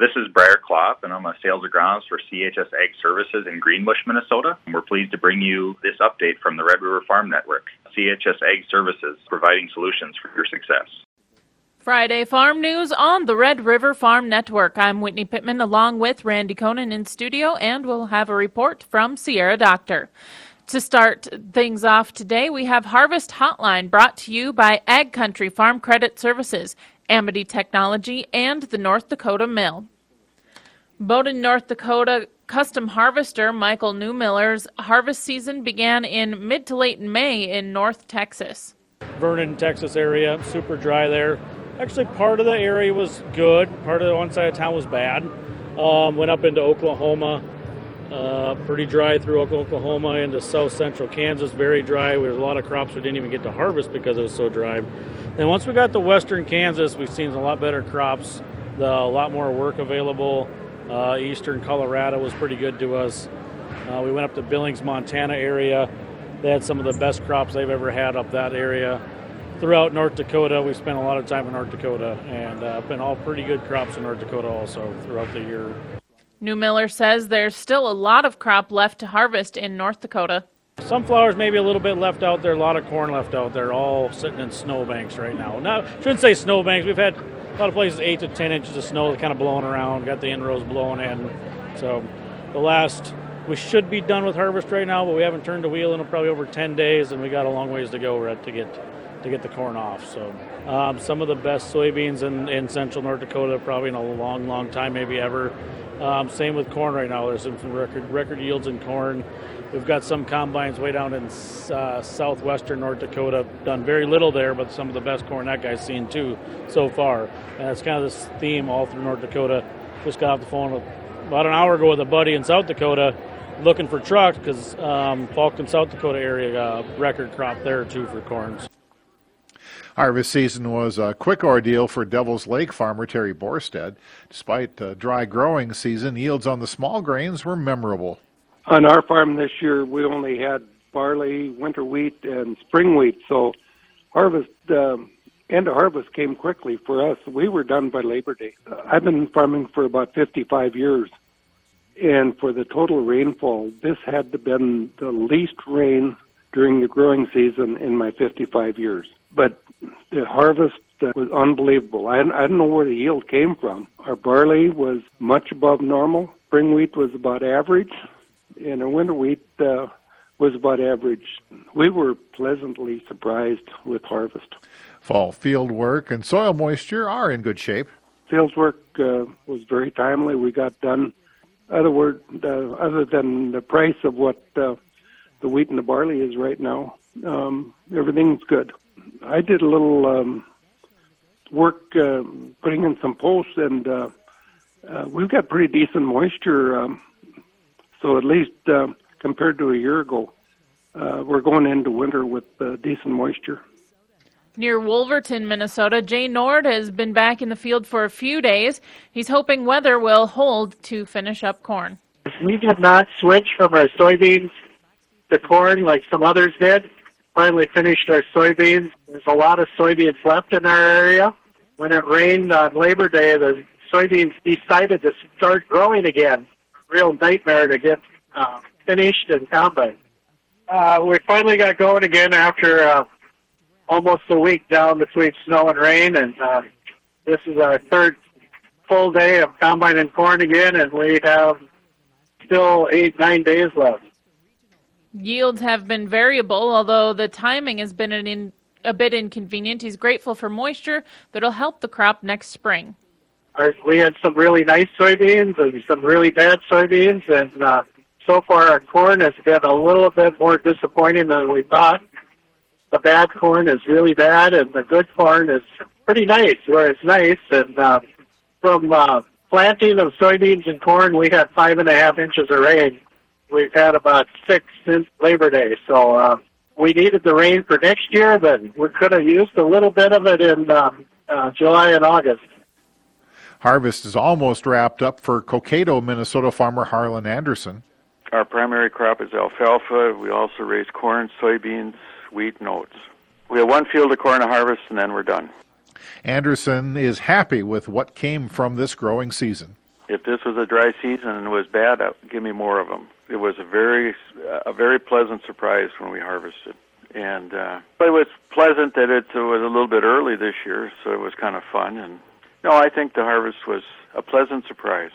This is Briar Klopp, and I'm a sales agronomist for CHS Ag Services in Greenbush, Minnesota. And we're pleased to bring you this update from the Red River Farm Network. CHS Ag Services, providing solutions for your success. Friday Farm News on the Red River Farm Network. I'm Whitney Pittman along with Randy Koenen in studio, and we'll have a report from Sierra Doctor. To start things off today, we have Harvest Hotline brought to you by Ag Country Farm Credit Services Amity Technology, and the North Dakota Mill. Bowdon, North Dakota custom harvester Michael Newmiller's harvest season began in mid to late May in North Texas. Vernon, Texas area, super dry there. Actually, part of the area was good, part of the one side of town was bad. Um, went up into Oklahoma, uh, pretty dry through Oklahoma into south central Kansas, very dry. There's a lot of crops we didn't even get to harvest because it was so dry. And once we got to western Kansas, we've seen a lot better crops, the, a lot more work available. Uh, eastern Colorado was pretty good to us. Uh, we went up to Billings, Montana area. They had some of the best crops they've ever had up that area. Throughout North Dakota, we spent a lot of time in North Dakota, and uh, been all pretty good crops in North Dakota also throughout the year. Newmiller says there's still a lot of crop left to harvest in North Dakota. Sunflowers maybe a little bit left out there, a lot of corn left out there, all sitting in snowbanks right now. Now, shouldn't say snowbanks. We've had a lot of places eight to ten inches of snow kind of blowing around, got the inrows blowing in. So the last, we should be done with harvest right now, but we haven't turned the wheel in probably over 10 days, and we got a long ways to go to get to get the corn off. So um, some of the best soybeans in, in central North Dakota probably in a long, long time, maybe ever. Um, same with corn right now. There's some record record yields in corn. We've got some combines way down in uh, southwestern North Dakota. Done very little there, but some of the best corn that guy's seen too so far. And it's kind of this theme all through North Dakota. Just got off the phone with, about an hour ago with a buddy in South Dakota looking for trucks because um, Falkton, South Dakota area a record crop there too for corns. Harvest season was a quick ordeal for Devil's Lake farmer Terry Borstead. Despite a dry growing season, yields on the small grains were memorable. On our farm this year, we only had barley, winter wheat, and spring wheat. So harvest, um, end of harvest came quickly for us. We were done by Labor Day. I've been farming for about 55 years. And for the total rainfall, this had to been the least rain during the growing season in my 55 years. But the harvest uh, was unbelievable. I, I don't know where the yield came from. Our barley was much above normal. Spring wheat was about average, and our winter wheat uh, was about average. We were pleasantly surprised with harvest. Fall field work and soil moisture are in good shape. Field work uh, was very timely. We got done. Other word, uh, other than the price of what uh, the wheat and the barley is right now, um, everything's good. I did a little um, work uh, putting in some posts, and uh, uh, we've got pretty decent moisture. Um, so at least uh, compared to a year ago, uh, we're going into winter with uh, decent moisture. Near Wolverton, Minnesota, Jay Nord has been back in the field for a few days. He's hoping weather will hold to finish up corn. We did not switch from our soybeans to corn like some others did finally finished our soybeans. There's a lot of soybeans left in our area. When it rained on Labor Day, the soybeans decided to start growing again. Real nightmare to get uh, finished and combined. Uh, we finally got going again after uh, almost a week down between snow and rain, and uh, this is our third full day of combining corn again, and we have still eight, nine days left. Yields have been variable, although the timing has been in, a bit inconvenient. He's grateful for moisture that'll help the crop next spring. We had some really nice soybeans and some really bad soybeans, and uh, so far our corn has been a little bit more disappointing than we thought. The bad corn is really bad, and the good corn is pretty nice, where it's nice. And uh, from uh, planting of soybeans and corn, we had five and a half inches of rain we've had about six since Labor Day. So uh, we needed the rain for next year, but we could have used a little bit of it in uh, uh, July and August. Harvest is almost wrapped up for Cokato, Minnesota farmer Harlan Anderson. Our primary crop is alfalfa. We also raise corn, soybeans, wheat, and oats. We have one field of corn to harvest, and then we're done. Anderson is happy with what came from this growing season. If this was a dry season and it was bad, uh, give me more of them. It was a very, a very pleasant surprise when we harvested, and uh, but it was pleasant that it was a little bit early this year, so it was kind of fun. And no, I think the harvest was a pleasant surprise.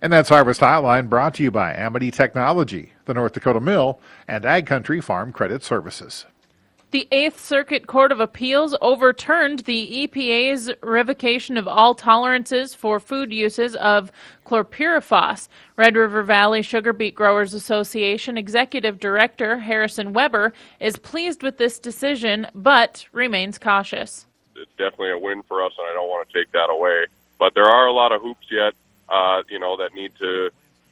And that's Harvest Hotline brought to you by Amity Technology, the North Dakota Mill, and Ag Country Farm Credit Services. The Eighth Circuit Court of Appeals overturned the EPA's revocation of all tolerances for food uses of chlorpyrifos. Red River Valley Sugar Beet Growers Association Executive Director Harrison Weber is pleased with this decision, but remains cautious. It's definitely a win for us, and I don't want to take that away. But there are a lot of hoops yet uh, you know, that need to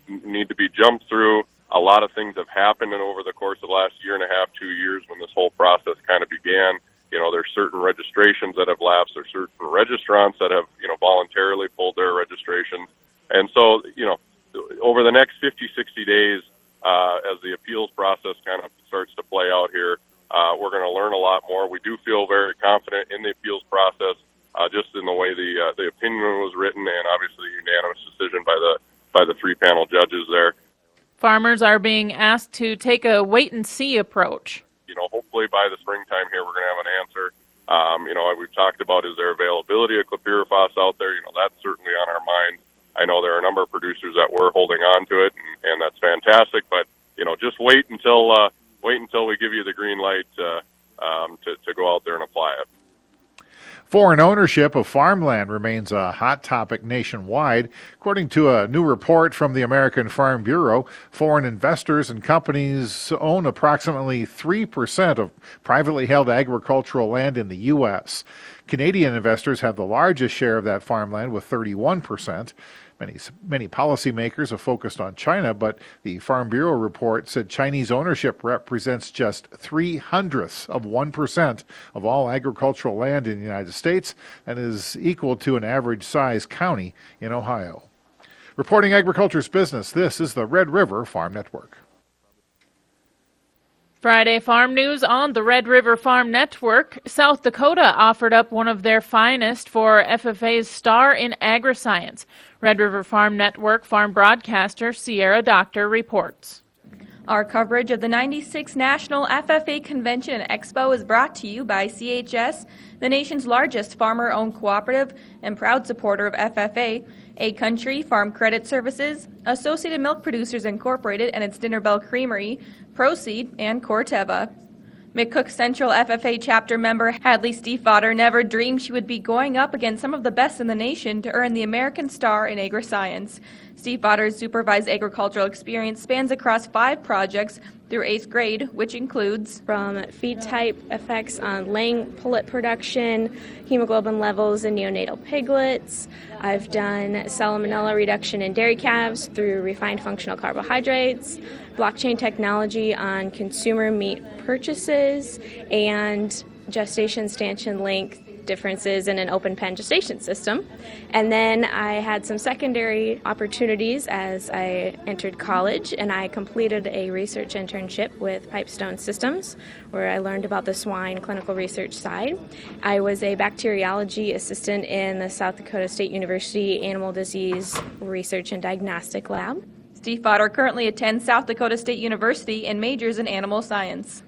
need to be jumped through. A lot of things have happened and over the course of the last year and a half, two years, when this whole process kind of began. You know, there's certain registrations that have lapsed. There's certain registrants that have, you know, voluntarily pulled their registrations. And so, you know, over the next 50, 60 days, uh, as the appeals process kind of starts to play out here, uh, we're going to learn a lot more. We do feel very confident in the appeals process uh, just in the way the uh, the opinion was written, and obviously unanimous decision by the by the three panel judges there. Farmers are being asked to take a wait and see approach. You know, hopefully by the springtime here, we're going to have an answer. Um, you know, we've talked about is there availability of chlorpyrifos out there? You know, that's certainly on our mind. I know there are a number of producers that were holding on to it, and, and that's fantastic. But you know, just wait until uh, wait until we give you the green light uh, um, to to go out there and apply it. Foreign ownership of farmland remains a hot topic nationwide. According to a new report from the American Farm Bureau, foreign investors and companies own approximately 3% of privately held agricultural land in the U.S. Canadian investors have the largest share of that farmland with 31%. Many, many policymakers have focused on China, but the Farm Bureau report said Chinese ownership represents just three hundredths of 1% of all agricultural land in the United States and is equal to an average size county in Ohio. Reporting agriculture's business, this is the Red River Farm Network. Friday Farm News on the Red River Farm Network. South Dakota offered up one of their finest for FFA's Star in Agriscience. Red River Farm Network farm broadcaster Sierra Doctor reports. Our coverage of the 96th National FFA Convention and Expo is brought to you by CHS, the nation's largest farmer owned cooperative and proud supporter of FFA, Ag Country Farm Credit Services, Associated Milk Producers Incorporated and its Dinner Bell Creamery, Proseed, and Corteva. McCook Central FFA chapter member Hadley Stiefvater never dreamed she would be going up against some of the best in the nation to earn the American Star in Agri-Science. Stiefvater's supervised agricultural experience spans across five projects through eighth grade, which includes from feed type effects on laying pullet production, hemoglobin levels in neonatal piglets. I've done salmonella reduction in dairy calves through refined functional carbohydrates, blockchain technology on consumer meat purchases, and gestation stanchion length differences in an open pen gestation system. And then I had some secondary opportunities as I entered college, and I completed a research internship with Pipestone Systems, where I learned about the swine clinical research side. I was a bacteriology assistant in the South Dakota State University Animal Disease Research and Diagnostic Lab. Stiefvater currently attends South Dakota State University and majors in animal science.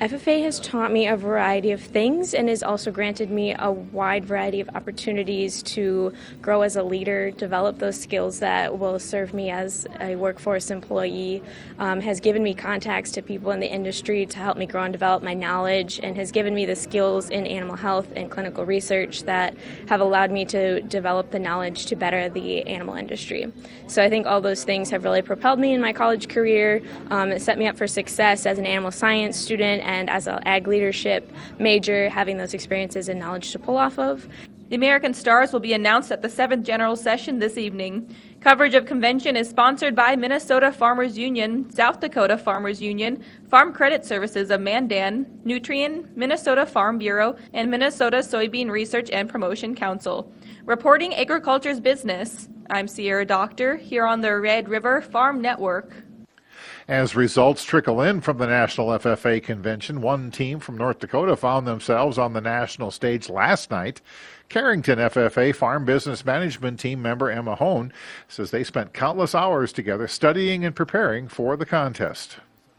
FFA has taught me a variety of things and has also granted me a wide variety of opportunities to grow as a leader, develop those skills that will serve me as a workforce employee, um, has given me contacts to people in the industry to help me grow and develop my knowledge, and has given me the skills in animal health and clinical research that have allowed me to develop the knowledge to better the animal industry. So I think all those things have really propelled me in my college career. Um, it set me up for success as an animal science student and as an ag leadership major, having those experiences and knowledge to pull off of. The American Stars will be announced at the 7th General Session this evening. Coverage of convention is sponsored by Minnesota Farmers Union, South Dakota Farmers Union, Farm Credit Services of Mandan, Nutrien, Minnesota Farm Bureau, and Minnesota Soybean Research and Promotion Council. Reporting Agriculture's Business, I'm Sierra Doctor here on the Red River Farm Network. As results trickle in from the National FFA convention, one team from North Dakota found themselves on the national stage last night. Carrington FFA Farm Business Management Team member Emma Hone says they spent countless hours together studying and preparing for the contest.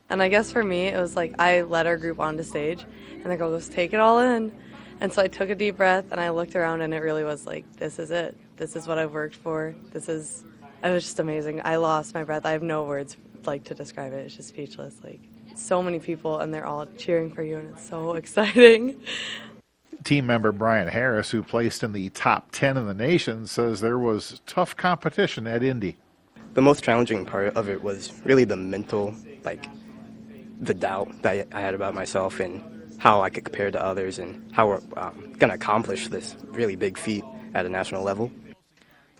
And I guess for me, it was like I led our group onto stage, and the girl goes, "Take it all in." And so I took a deep breath and I looked around, and it really was like, "This is it. This is what I've worked for. This is." It was just amazing. I lost my breath. I have no words like to describe it. It's just speechless. Like so many people, and they're all cheering for you, and it's so exciting. Team member Brian Harris, who placed in the top 10 in the nation, says there was tough competition at Indy. The most challenging part of it was really the mental, like the doubt that I had about myself and how I could compare to others and how we're um, going to accomplish this really big feat at a national level.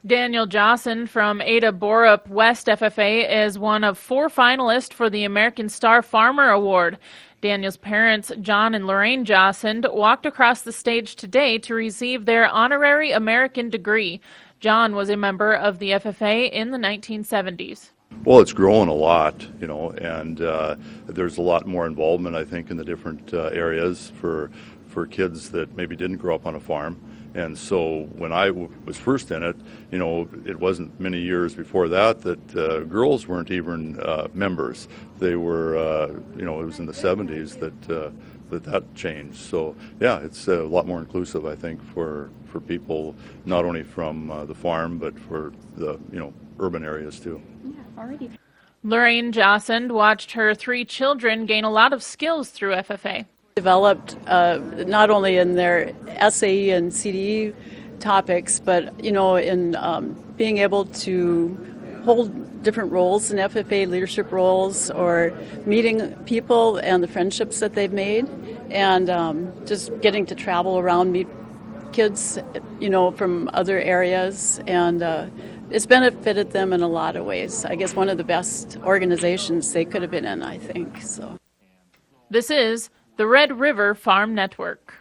Daniel Jossen from Ada Borup West FFA is one of four finalists for the American Star Farmer Award. Daniel's parents, John and Lorraine Jossen, walked across the stage today to receive their honorary American degree. John was a member of the FFA in the 1970s. Well, it's grown a lot, you know, and uh, there's a lot more involvement, I think, in the different uh, areas for for kids that maybe didn't grow up on a farm. And so when I w- was first in it, you know, it wasn't many years before that that uh, girls weren't even uh, members. They were, uh, you know, it was in the 70s that uh, that that changed. So yeah, it's a lot more inclusive, I think, for for people not only from uh, the farm but for the you know urban areas too. Yeah, already. Lorraine Jossen watched her three children gain a lot of skills through FFA developed uh, not only in their SAE and CDE topics, but you know, in um, being able to hold different roles in FFA leadership roles, or meeting people and the friendships that they've made, and um, just getting to travel around, meet kids, you know, from other areas, and. Uh, it's benefited them in a lot of ways. I guess one of the best organizations they could have been in, I think. So. This is the Red River Farm Network.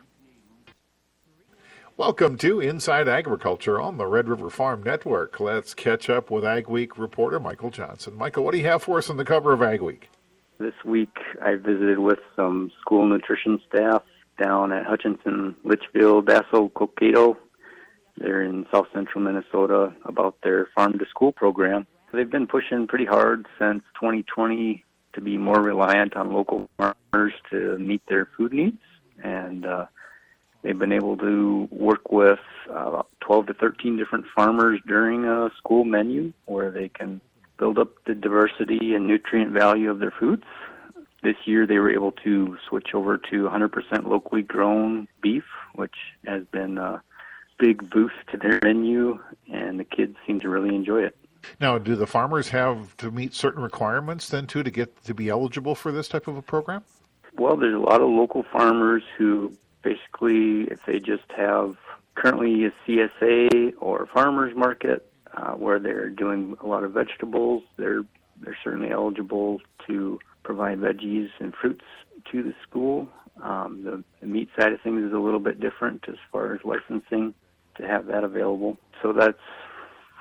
Welcome to Inside Agriculture on the Red River Farm Network. Let's catch up with Ag Week reporter Michael Johnson. Michael, what do you have for us on the cover of Ag Week? This week I visited with some school nutrition staff down at Hutchinson, Litchfield, Dassel, Cokato. They're in south central Minnesota about their farm to school program. They've been pushing pretty hard since 2020 to be more reliant on local farmers to meet their food needs. And uh, they've been able to work with uh, 12 to 13 different farmers during a school menu where they can build up the diversity and nutrient value of their foods. This year they were able to switch over to 100% locally grown beef, which has been a big boost to their menu, and the kids seem to really enjoy it. Now, do the farmers have to meet certain requirements then too to get to be eligible for this type of a program? Well, there's a lot of local farmers who basically, if they just have currently a CSA or farmers market uh, where they're doing a lot of vegetables, they're they're certainly eligible to provide veggies and fruits to the school. Um, the, the meat side of things is a little bit different as far as licensing to have that available. So that's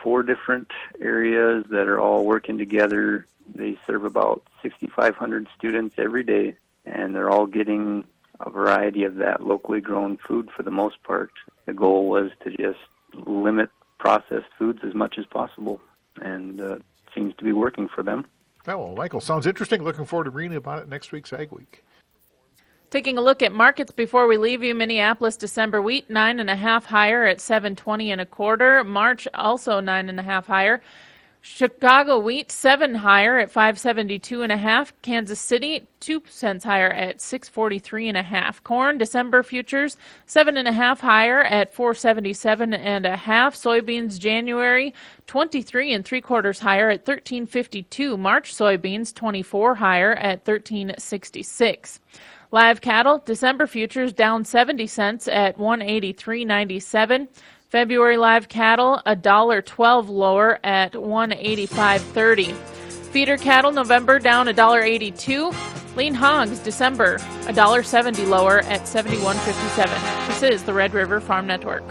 four different areas that are all working together. They serve about 6,500 students every day, and they're all getting a variety of that locally grown food for the most part. The goal was to just limit processed foods as much as possible, and uh, seems to be working for them. Oh, well, Michael, sounds interesting. Looking forward to reading about it next week's Ag Week. Taking a look at markets before we leave you, Minneapolis December wheat nine and a half higher at seven twenty and a quarter. March also nine and a half higher. Chicago wheat seven higher at five seventy two and a half. Kansas City two cents higher at six forty three and a half. Corn December futures seven and a half higher at four seventy seven and a half. Soybeans January twenty three and three quarters higher at thirteen fifty two. March soybeans twenty four higher at thirteen sixty six. Live cattle, December futures down 70 cents at 183.97. February live cattle, $1.12 lower at 185.30. Feeder cattle, November down $1.82. Lean hogs, December, $1.70 lower at 71.57. This is the Red River Farm Network.